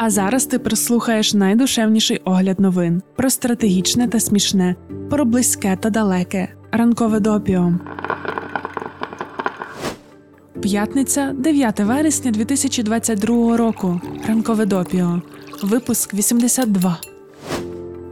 А зараз ти прислухаєш найдушевніший огляд новин про стратегічне та смішне, про близьке та далеке. Ранкове допіо. П'ятниця, 9 вересня 2022 року. Ранкове допіо. Випуск 82.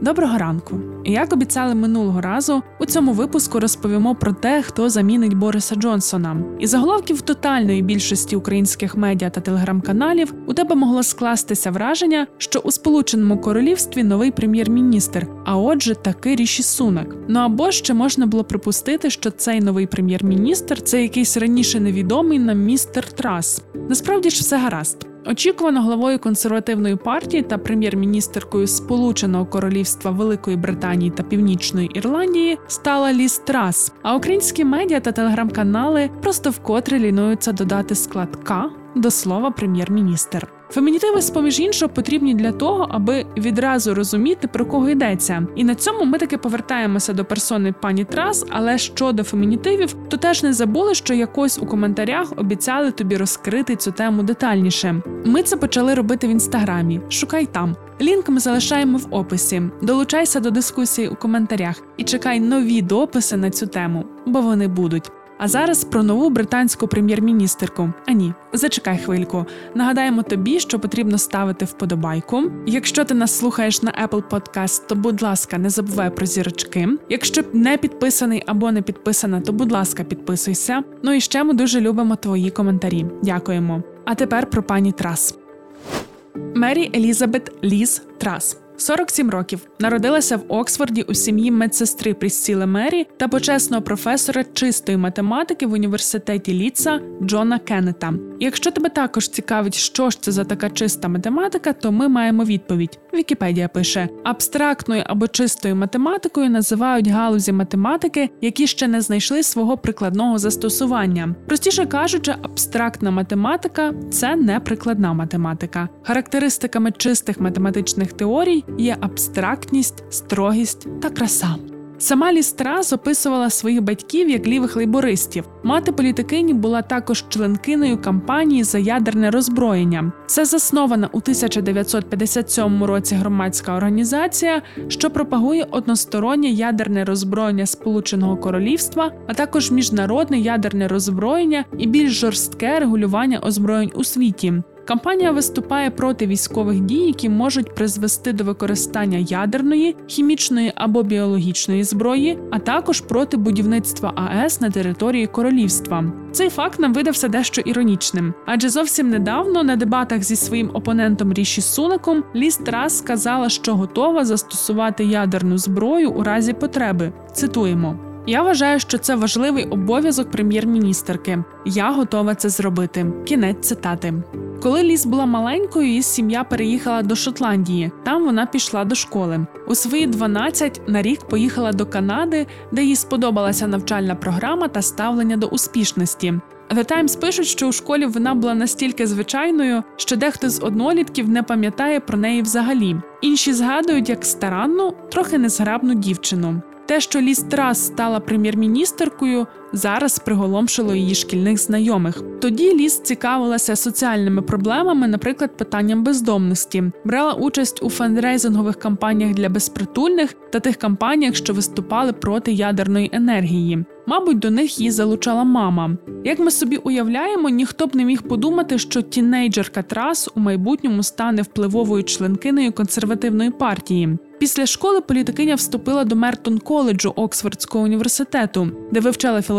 Доброго ранку. Як обіцяли минулого разу, у цьому випуску розповімо про те, хто замінить Бориса Джонсона. І заголовків тотальної більшості українських медіа та телеграм-каналів у тебе могло скластися враження, що у Сполученому Королівстві новий прем'єр-міністр, а отже, таки ріші сунак. Ну або ще можна було припустити, що цей новий прем'єр-міністр це якийсь раніше невідомий нам містер Трас. Насправді ж все гаразд. Очікувано главою консервативної партії та прем'єр-міністеркою Сполученого Королівства Великої Британії та Північної Ірландії стала Ліс Трас. А українські медіа та телеграм-канали просто вкотре лінуються додати склад К до слова прем'єр-міністр. Фемінітиви, з поміж іншого, потрібні для того, аби відразу розуміти, про кого йдеться. І на цьому ми таки повертаємося до персони пані Трас. Але щодо фемінітивів, то теж не забули, що якось у коментарях обіцяли тобі розкрити цю тему детальніше. Ми це почали робити в інстаграмі. Шукай там. Лінк ми залишаємо в описі. Долучайся до дискусії у коментарях і чекай нові дописи на цю тему, бо вони будуть. А зараз про нову британську прем'єр-міністерку. А ні, зачекай хвильку. Нагадаємо тобі, що потрібно ставити вподобайку. Якщо ти нас слухаєш на Apple Podcast, то будь ласка, не забувай про зірочки. Якщо не підписаний або не підписана, то будь ласка, підписуйся. Ну і ще ми дуже любимо твої коментарі. Дякуємо. А тепер про пані Трас. Мері Елізабет Ліз Трас. 47 років народилася в Оксфорді у сім'ї медсестри Пріссіли Мері та почесного професора чистої математики в університеті Ліца Джона Кеннета. Якщо тебе також цікавить, що ж це за така чиста математика, то ми маємо відповідь. Вікіпедія пише: абстрактною або чистою математикою називають галузі математики, які ще не знайшли свого прикладного застосування. Простіше кажучи, абстрактна математика це не прикладна математика. Характеристиками чистих математичних теорій є абстрактність, строгість та краса. Сама Лістрас описувала своїх батьків як лівих лейбористів. Мати політикині була також членкиною кампанії за ядерне роззброєння. Це заснована у 1957 році громадська організація, що пропагує одностороннє ядерне роззброєння Сполученого Королівства, а також міжнародне ядерне роззброєння і більш жорстке регулювання озброєнь у світі. Кампанія виступає проти військових дій, які можуть призвести до використання ядерної, хімічної або біологічної зброї, а також проти будівництва АЕС на території королівства. Цей факт нам видався дещо іронічним, адже зовсім недавно на дебатах зі своїм опонентом Ріші Сунаком Ліс Трас сказала, що готова застосувати ядерну зброю у разі потреби. Цитуємо. Я вважаю, що це важливий обов'язок прем'єр-міністерки. Я готова це зробити. Кінець цитати. Коли Ліс була маленькою, її сім'я переїхала до Шотландії. Там вона пішла до школи. У свої 12 на рік поїхала до Канади, де їй сподобалася навчальна програма та ставлення до успішності. The Times пишуть, що у школі вона була настільки звичайною, що дехто з однолітків не пам'ятає про неї взагалі. Інші згадують як старанну, трохи незграбну дівчину. Те, що Ліс Трас стала прем'єр-міністеркою, зараз приголомшило її шкільних знайомих. Тоді Ліс цікавилася соціальними проблемами, наприклад, питанням бездомності, брала участь у фандрейзингових кампаніях для безпритульних та тих кампаніях, що виступали проти ядерної енергії. Мабуть, до них її залучала мама. Як ми собі уявляємо, ніхто б не міг подумати, що тінейджерка Трас у майбутньому стане впливовою членкиною консервативної партії. Після школи політикиня вступила до Мертон коледжу Оксфордського університету, де вивчала філософію,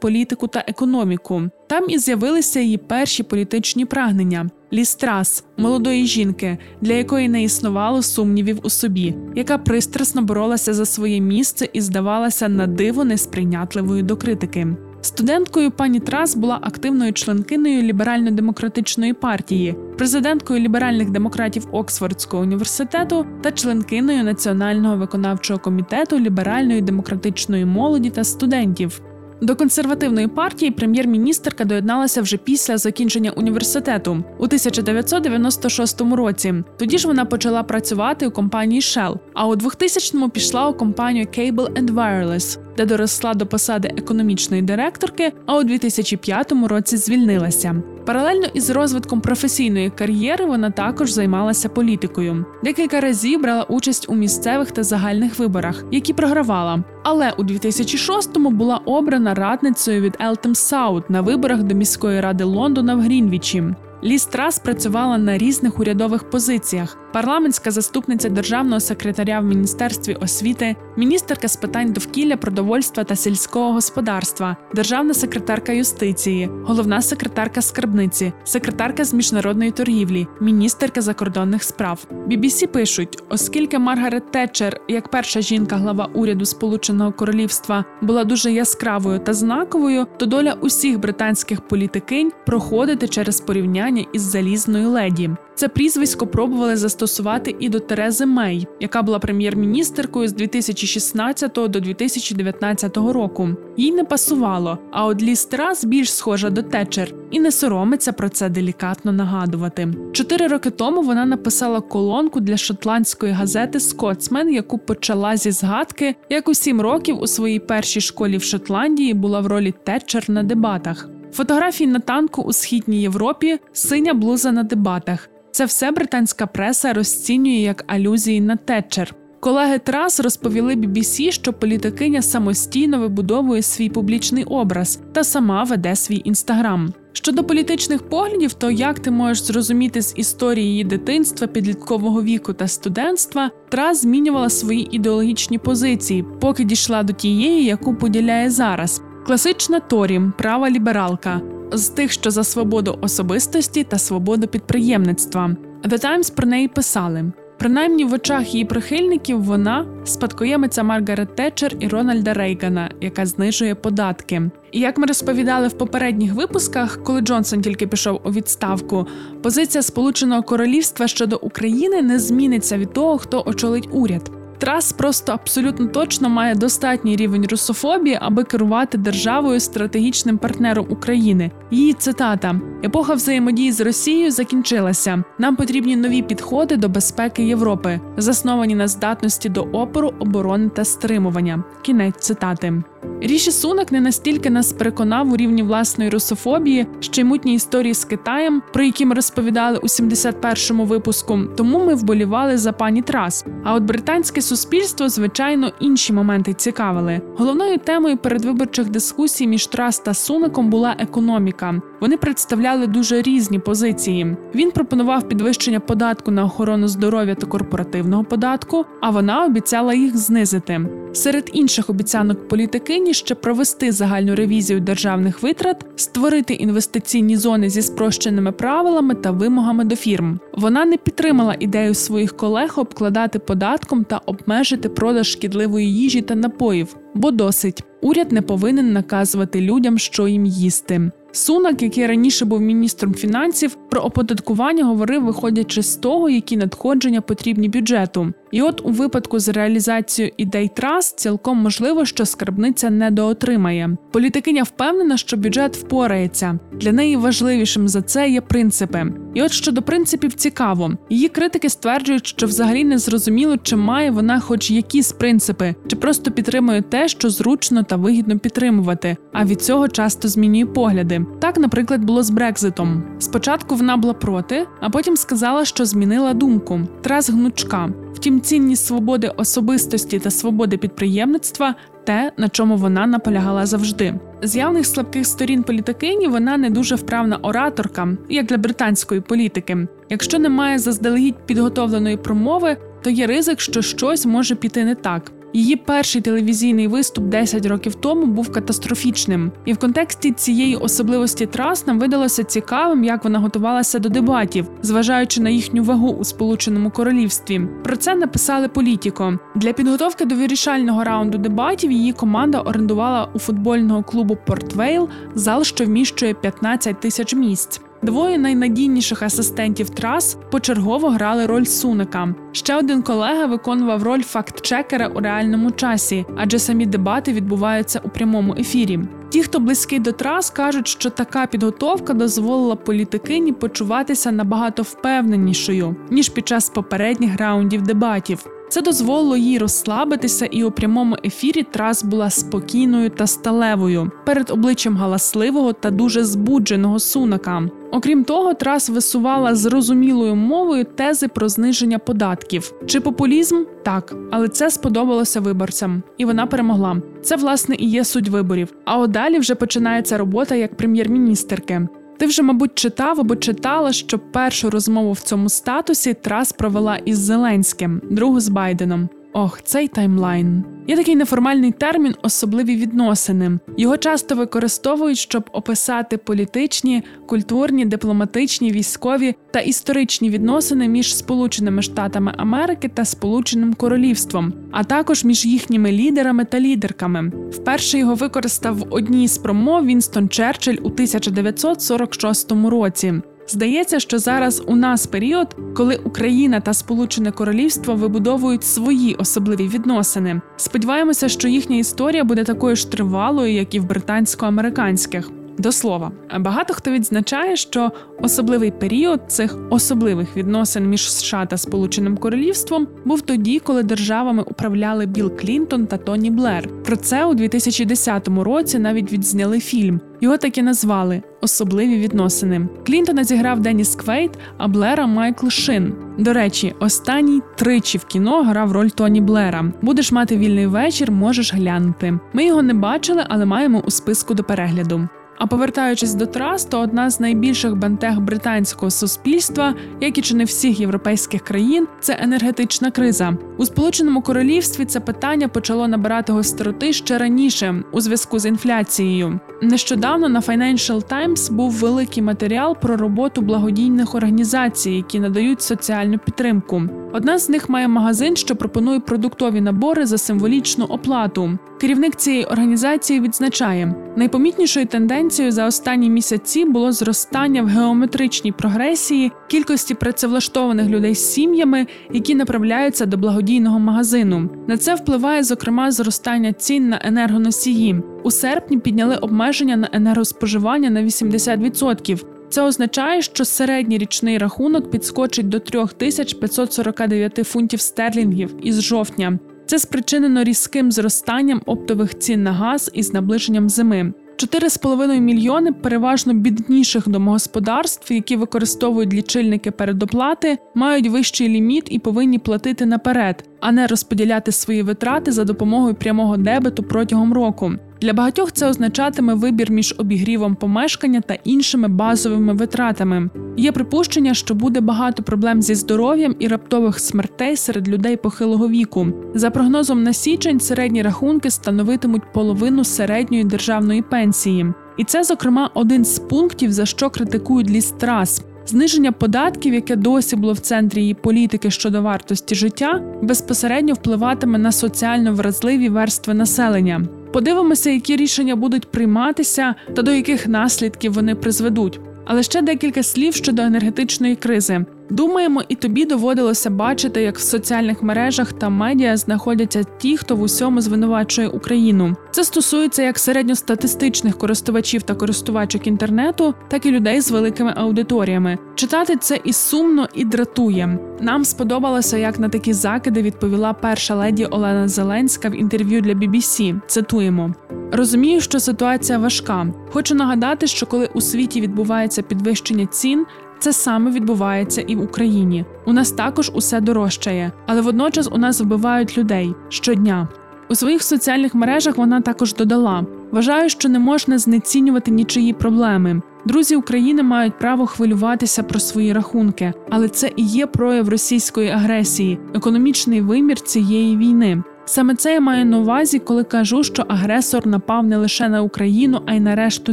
політику та економіку. Там і з'явилися її перші політичні прагнення. Лістрас, молодої жінки, для якої не існувало сумнівів у собі, яка пристрасно боролася за своє місце і здавалася на диво несприйнятливою до критики. Студенткою пані Трас була активною членкиною ліберально-демократичної партії, президенткою ліберальних демократів Оксфордського університету та членкиною національного виконавчого комітету ліберальної демократичної молоді та студентів. До консервативної партії прем'єр-міністерка доєдналася вже після закінчення університету у 1996 році. Тоді ж вона почала працювати у компанії Shell, а у 2000-му пішла у компанію Cable and Wireless, де доросла до посади економічної директорки, а у 2005 році звільнилася. Паралельно із розвитком професійної кар'єри вона також займалася політикою. Декілька разів брала участь у місцевих та загальних виборах, які програвала. Але у 2006-му була обрана радницею від Елтем Саут на виборах до міської ради Лондона в Грінвічі. Ліс Трас працювала на різних урядових позиціях: парламентська заступниця державного секретаря в міністерстві освіти, міністерка з питань довкілля, продовольства та сільського господарства, державна секретарка юстиції, головна секретарка скарбниці, секретарка з міжнародної торгівлі, міністерка закордонних справ. BBC пишуть, оскільки Маргарет Тетчер, як перша жінка глава уряду Сполученого Королівства, була дуже яскравою та знаковою, то доля усіх британських політикинь проходити через порівняння із залізною леді. Це прізвисько пробували застосувати і до Терези Мей, яка була прем'єр-міністеркою з 2016 до 2019 року. Їй не пасувало, а от Лі Страс більш схожа до Тетчер і не соромиться про це делікатно нагадувати. Чотири роки тому вона написала колонку для шотландської газети Скотсмен, яку почала зі згадки, як у сім років у своїй першій школі в Шотландії була в ролі Тетчер на дебатах. Фотографії на танку у східній Європі, синя блуза на дебатах. Це все британська преса розцінює як алюзії на Тетчер. Колеги Трас розповіли BBC, що політикиня самостійно вибудовує свій публічний образ та сама веде свій інстаграм. Щодо політичних поглядів, то як ти можеш зрозуміти з історії її дитинства, підліткового віку та студентства, Трас змінювала свої ідеологічні позиції, поки дійшла до тієї, яку поділяє зараз. Класична Торі, права лібералка з тих, що за свободу особистості та свободу підприємництва. The Times про неї писали. Принаймні в очах її прихильників вона спадкоємиця Маргарет Тетчер і Рональда Рейгана, яка знижує податки. І як ми розповідали в попередніх випусках, коли Джонсон тільки пішов у відставку, позиція Сполученого Королівства щодо України не зміниться від того, хто очолить уряд. Трас просто абсолютно точно має достатній рівень русофобії, аби керувати державою стратегічним партнером України. Її цитата: епоха взаємодії з Росією закінчилася. Нам потрібні нові підходи до безпеки Європи, засновані на здатності до опору, оборони та стримування. Кінець цитати. Ріші Сунак не настільки нас переконав у рівні власної русофобії, ще й мутні історії з Китаєм, про які ми розповідали у 71-му випуску. Тому ми вболівали за пані Трас. А от британське суспільство, звичайно, інші моменти цікавили. Головною темою передвиборчих дискусій між Трас та Суником була економіка. Вони представляли дуже різні позиції. Він пропонував підвищення податку на охорону здоров'я та корпоративного податку, а вона обіцяла їх знизити. Серед інших обіцянок політикині ще провести загальну ревізію державних витрат, створити інвестиційні зони зі спрощеними правилами та вимогами до фірм. Вона не підтримала ідею своїх колег обкладати податком та обмежити продаж шкідливої їжі та напоїв, бо досить уряд не повинен наказувати людям, що їм їсти. Сунак, який раніше був міністром фінансів, про оподаткування говорив, виходячи з того, які надходження потрібні бюджету. І от у випадку з реалізацією ідей трас цілком можливо, що скарбниця недоотримає. Політикиня впевнена, що бюджет впорається. Для неї важливішим за це є принципи. І от щодо принципів цікаво, її критики стверджують, що взагалі не зрозуміло, чи має вона хоч якісь принципи, чи просто підтримує те, що зручно та вигідно підтримувати, а від цього часто змінює погляди. Так, наприклад, було з Брекзитом. Спочатку вона була проти, а потім сказала, що змінила думку. Трас гнучка. Втім, цінність свободи особистості та свободи підприємництва те, на чому вона наполягала завжди. З явних слабких сторін політикині вона не дуже вправна ораторка, як для британської політики. Якщо немає заздалегідь підготовленої промови, то є ризик, що щось може піти не так. Її перший телевізійний виступ 10 років тому був катастрофічним, і в контексті цієї особливості трас нам видалося цікавим, як вона готувалася до дебатів, зважаючи на їхню вагу у Сполученому Королівстві. Про це написали політіко. Для підготовки до вирішального раунду дебатів її команда орендувала у футбольного клубу Портвейл зал, що вміщує 15 тисяч місць. Двоє найнадійніших асистентів трас почергово грали роль суника. Ще один колега виконував роль факт-чекера у реальному часі, адже самі дебати відбуваються у прямому ефірі. Ті, хто близький до трас, кажуть, що така підготовка дозволила політикині почуватися набагато впевненішою ніж під час попередніх раундів дебатів. Це дозволило їй розслабитися, і у прямому ефірі Трас була спокійною та сталевою перед обличчям галасливого та дуже збудженого сунака. Окрім того, Трас висувала зрозумілою мовою тези про зниження податків. Чи популізм? Так, але це сподобалося виборцям, і вона перемогла. Це власне і є суть виборів. А от далі вже починається робота як прем'єр-міністерки. Ти вже, мабуть, читав або читала, що першу розмову в цьому статусі Трас провела із Зеленським, другу з Байденом. Ох, цей timeline. Є такий неформальний термін особливі відносини. Його часто використовують, щоб описати політичні, культурні, дипломатичні, військові та історичні відносини між Сполученими Штатами Америки та Сполученим Королівством, а також між їхніми лідерами та лідерками. Вперше його використав в одній з промов Вінстон Черчилль у 1946 році. Здається, що зараз у нас період, коли Україна та Сполучене Королівство вибудовують свої особливі відносини. Сподіваємося, що їхня історія буде такою ж тривалою, як і в британсько-американських. До слова, багато хто відзначає, що особливий період цих особливих відносин між США та Сполученим Королівством був тоді, коли державами управляли Білл Клінтон та Тоні Блер. Про це у 2010 році навіть відзняли фільм. Його так і назвали Особливі відносини. Клінтона зіграв Деніс Квейт, а Блера Майкл Шин. До речі, останній тричі в кіно грав роль Тоні Блера. Будеш мати вільний вечір, можеш глянути. Ми його не бачили, але маємо у списку до перегляду. А повертаючись до трас, то одна з найбільших бентег британського суспільства, як і чи не всіх європейських країн, це енергетична криза. У Сполученому Королівстві це питання почало набирати гостроти ще раніше у зв'язку з інфляцією. Нещодавно на Financial Times був великий матеріал про роботу благодійних організацій, які надають соціальну підтримку. Одна з них має магазин, що пропонує продуктові набори за символічну оплату. Керівник цієї організації відзначає, найпомітнішою тенденцією за останні місяці було зростання в геометричній прогресії кількості працевлаштованих людей з сім'ями, які направляються до благодійного магазину. На це впливає зокрема зростання цін на енергоносії. У серпні підняли обмеження на енергоспоживання на 80%. Це означає, що середній річний рахунок підскочить до 3549 фунтів стерлінгів із жовтня. Це спричинено різким зростанням оптових цін на газ із наближенням зими. 4,5 мільйони переважно бідніших домогосподарств, які використовують лічильники передоплати, мають вищий ліміт і повинні платити наперед, а не розподіляти свої витрати за допомогою прямого дебету протягом року. Для багатьох це означатиме вибір між обігрівом помешкання та іншими базовими витратами. Є припущення, що буде багато проблем зі здоров'ям і раптових смертей серед людей похилого віку. За прогнозом на січень середні рахунки становитимуть половину середньої державної пенсії. І це, зокрема, один з пунктів, за що критикують лістрас. Зниження податків, яке досі було в центрі її політики щодо вартості життя, безпосередньо впливатиме на соціально вразливі верстви населення. Подивимося, які рішення будуть прийматися та до яких наслідків вони призведуть. Але ще декілька слів щодо енергетичної кризи. Думаємо, і тобі доводилося бачити, як в соціальних мережах та медіа знаходяться ті, хто в усьому звинувачує Україну. Це стосується як середньостатистичних користувачів та користувачок інтернету, так і людей з великими аудиторіями. Читати це і сумно, і дратує. Нам сподобалося, як на такі закиди відповіла перша леді Олена Зеленська в інтерв'ю для BBC. Цитуємо. Розумію, що ситуація важка. Хочу нагадати, що коли у світі відбувається підвищення цін, це саме відбувається і в Україні. У нас також усе дорожчає, але водночас у нас вбивають людей щодня. У своїх соціальних мережах вона також додала: вважаю, що не можна знецінювати нічиї проблеми. Друзі України мають право хвилюватися про свої рахунки, але це і є прояв російської агресії, економічний вимір цієї війни. Саме це я маю на увазі, коли кажу, що агресор напав не лише на Україну, а й на решту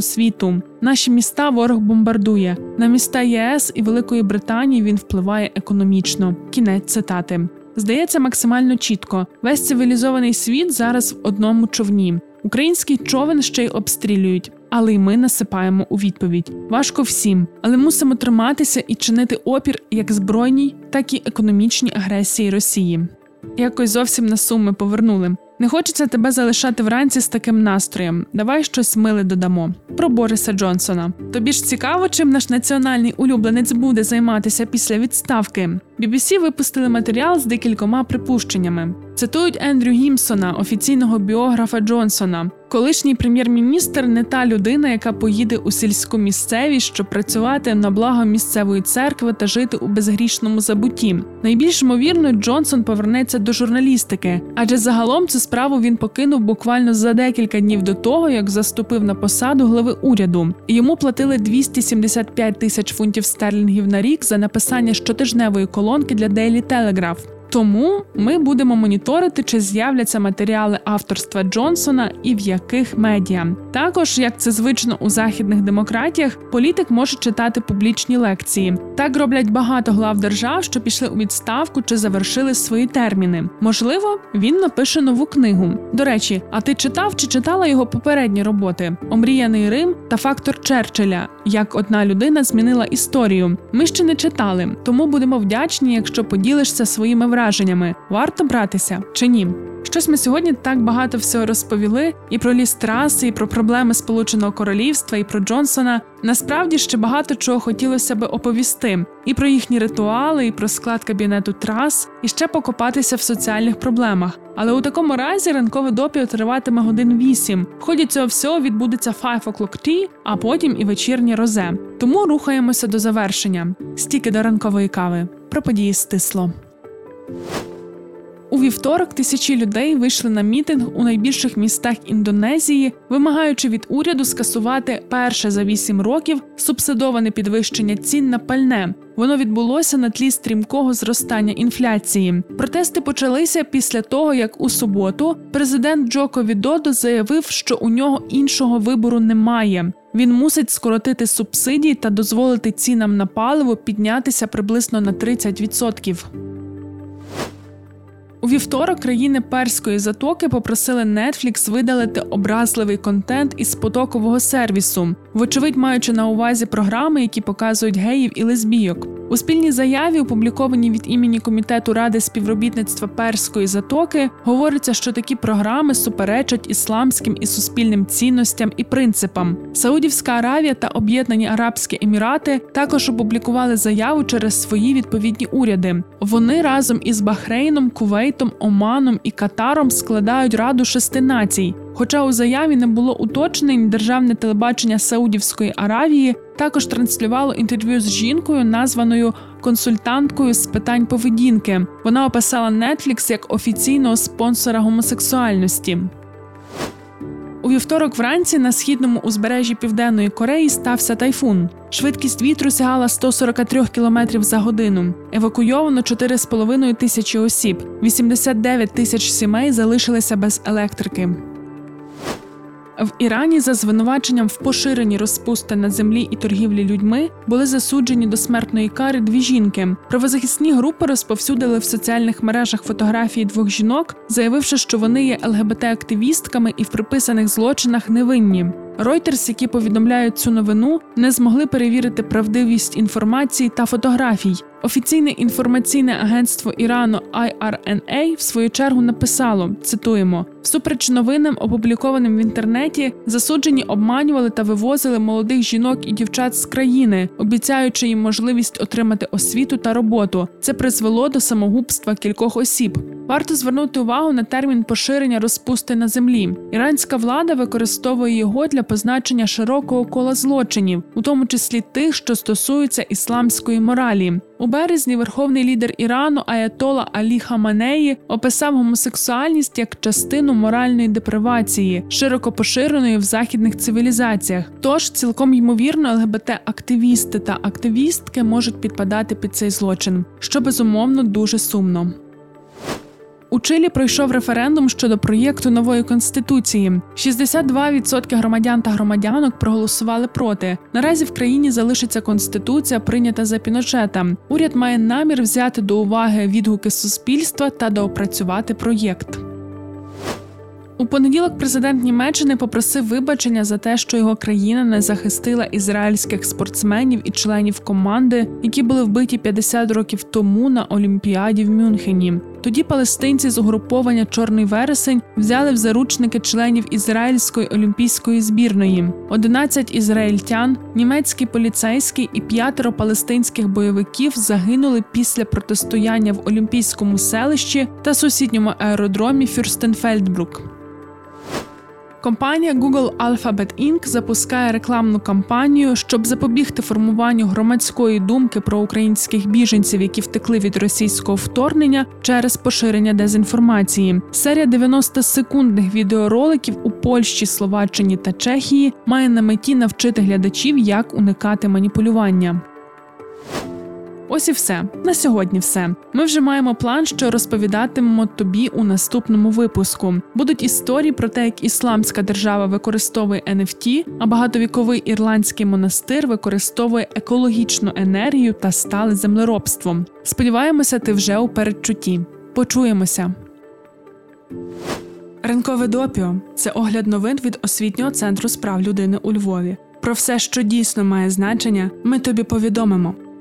світу. Наші міста ворог бомбардує. На міста ЄС і Великої Британії він впливає економічно. Кінець цитати. Здається, максимально чітко. Весь цивілізований світ зараз в одному човні. Український човен ще й обстрілюють, але й ми насипаємо у відповідь. Важко всім, але мусимо триматися і чинити опір як збройній, так і економічній агресії Росії. Якось зовсім на суми повернули. Не хочеться тебе залишати вранці з таким настроєм. Давай щось миле додамо. Про Бориса Джонсона. Тобі ж цікаво, чим наш національний улюбленець буде займатися після відставки. BBC випустили матеріал з декількома припущеннями. Цитують Ендрю Гімсона, офіційного біографа Джонсона. Колишній прем'єр-міністр не та людина, яка поїде у сільську місцевість, щоб працювати на благо місцевої церкви та жити у безгрішному забутті. Найбільш ймовірно, Джонсон повернеться до журналістики, адже загалом цю справу він покинув буквально за декілька днів до того, як заступив на посаду глави уряду. Йому платили 275 тисяч фунтів стерлінгів на рік за написання щотижневої колонки для Daily Telegraph. Тому ми будемо моніторити, чи з'являться матеріали авторства Джонсона і в яких медіа. Також, як це звично у західних демократіях, політик може читати публічні лекції. Так роблять багато глав держав, що пішли у відставку чи завершили свої терміни. Можливо, він напише нову книгу. До речі, а ти читав чи читала його попередні роботи? Омріяний Рим та фактор Черчилля, як одна людина змінила історію. Ми ще не читали, тому будемо вдячні, якщо поділишся своїми враженнями варто братися чи ні? Щось ми сьогодні так багато всього розповіли і про ліс траси, і про проблеми Сполученого Королівства, і про Джонсона. Насправді ще багато чого хотілося би оповісти: і про їхні ритуали, і про склад кабінету трас, і ще покопатися в соціальних проблемах. Але у такому разі ранкове допіо триватиме годин вісім. В ході цього всього відбудеться Five O'Clock Tea, а потім і вечірнє розе. Тому рухаємося до завершення. Стільки до ранкової кави. Про події стисло. У вівторок тисячі людей вийшли на мітинг у найбільших містах Індонезії, вимагаючи від уряду скасувати перше за вісім років субсидоване підвищення цін на пальне. Воно відбулося на тлі стрімкого зростання інфляції. Протести почалися після того, як у суботу президент Джоко Відодо заявив, що у нього іншого вибору немає. Він мусить скоротити субсидії та дозволити цінам на паливо піднятися приблизно на 30%. У вівторок країни перської затоки попросили Netflix видалити образливий контент із потокового сервісу, вочевидь маючи на увазі програми, які показують геїв і лесбійок. У спільній заяві, опублікованій від імені комітету ради співробітництва перської затоки, говориться, що такі програми суперечать ісламським і суспільним цінностям і принципам. Саудівська Аравія та Об'єднані Арабські Емірати також опублікували заяву через свої відповідні уряди. Вони разом із Бахрейном, Кувейтом, Оманом і Катаром складають раду шести націй. Хоча у заяві не було уточнень, державне телебачення Саудівської Аравії також транслювало інтерв'ю з жінкою, названою консультанткою з питань поведінки. Вона описала Netflix як офіційного спонсора гомосексуальності. У вівторок вранці на східному узбережжі Південної Кореї стався тайфун. Швидкість вітру сягала 143 км за годину. Евакуйовано 4,5 тисячі осіб. 89 тисяч сімей залишилися без електрики. В Ірані за звинуваченням в поширенні розпусти на землі і торгівлі людьми були засуджені до смертної кари дві жінки. Правозахисні групи розповсюдили в соціальних мережах фотографії двох жінок, заявивши, що вони є ЛГБТ-активістками і в приписаних злочинах невинні. Reuters, які повідомляють цю новину, не змогли перевірити правдивість інформації та фотографій. Офіційне інформаційне агентство Ірану IRNA в свою чергу написало: цитуємо: всупереч новинам, опублікованим в інтернеті, засуджені обманювали та вивозили молодих жінок і дівчат з країни, обіцяючи їм можливість отримати освіту та роботу. Це призвело до самогубства кількох осіб. Варто звернути увагу на термін поширення розпусти на землі. Іранська влада використовує його для позначення широкого кола злочинів, у тому числі тих, що стосуються ісламської моралі. У березні верховний лідер Ірану Аятола Алі Хаманеї описав гомосексуальність як частину моральної депривації, широко поширеної в західних цивілізаціях. Тож цілком ймовірно, ЛГБТ-активісти та активістки можуть підпадати під цей злочин, що безумовно дуже сумно. У Чилі пройшов референдум щодо проєкту нової конституції. 62% громадян та громадянок проголосували проти. Наразі в країні залишиться конституція, прийнята за піночета. Уряд має намір взяти до уваги відгуки суспільства та доопрацювати проєкт. У понеділок президент Німеччини попросив вибачення за те, що його країна не захистила ізраїльських спортсменів і членів команди, які були вбиті 50 років тому на Олімпіаді в Мюнхені. Тоді палестинці з угруповання Чорний вересень взяли в заручники членів ізраїльської олімпійської збірної: 11 ізраїльтян, німецький поліцейський і п'ятеро палестинських бойовиків загинули після протистояння в олімпійському селищі та сусідньому аеродромі Фюрстенфельдбрук. Компанія Google Alphabet Inc. запускає рекламну кампанію, щоб запобігти формуванню громадської думки про українських біженців, які втекли від російського вторгнення через поширення дезінформації. Серія 90-секундних відеороликів у Польщі, Словаччині та Чехії має на меті навчити глядачів, як уникати маніпулювання. Ось і все на сьогодні. Все ми вже маємо план, що розповідатимемо тобі у наступному випуску. Будуть історії про те, як ісламська держава використовує NFT, а багатовіковий ірландський монастир використовує екологічну енергію та стале землеробством. Сподіваємося, ти вже у передчутті. Почуємося. Ринкове допіо це огляд новин від освітнього центру справ людини у Львові. Про все, що дійсно має значення, ми тобі повідомимо.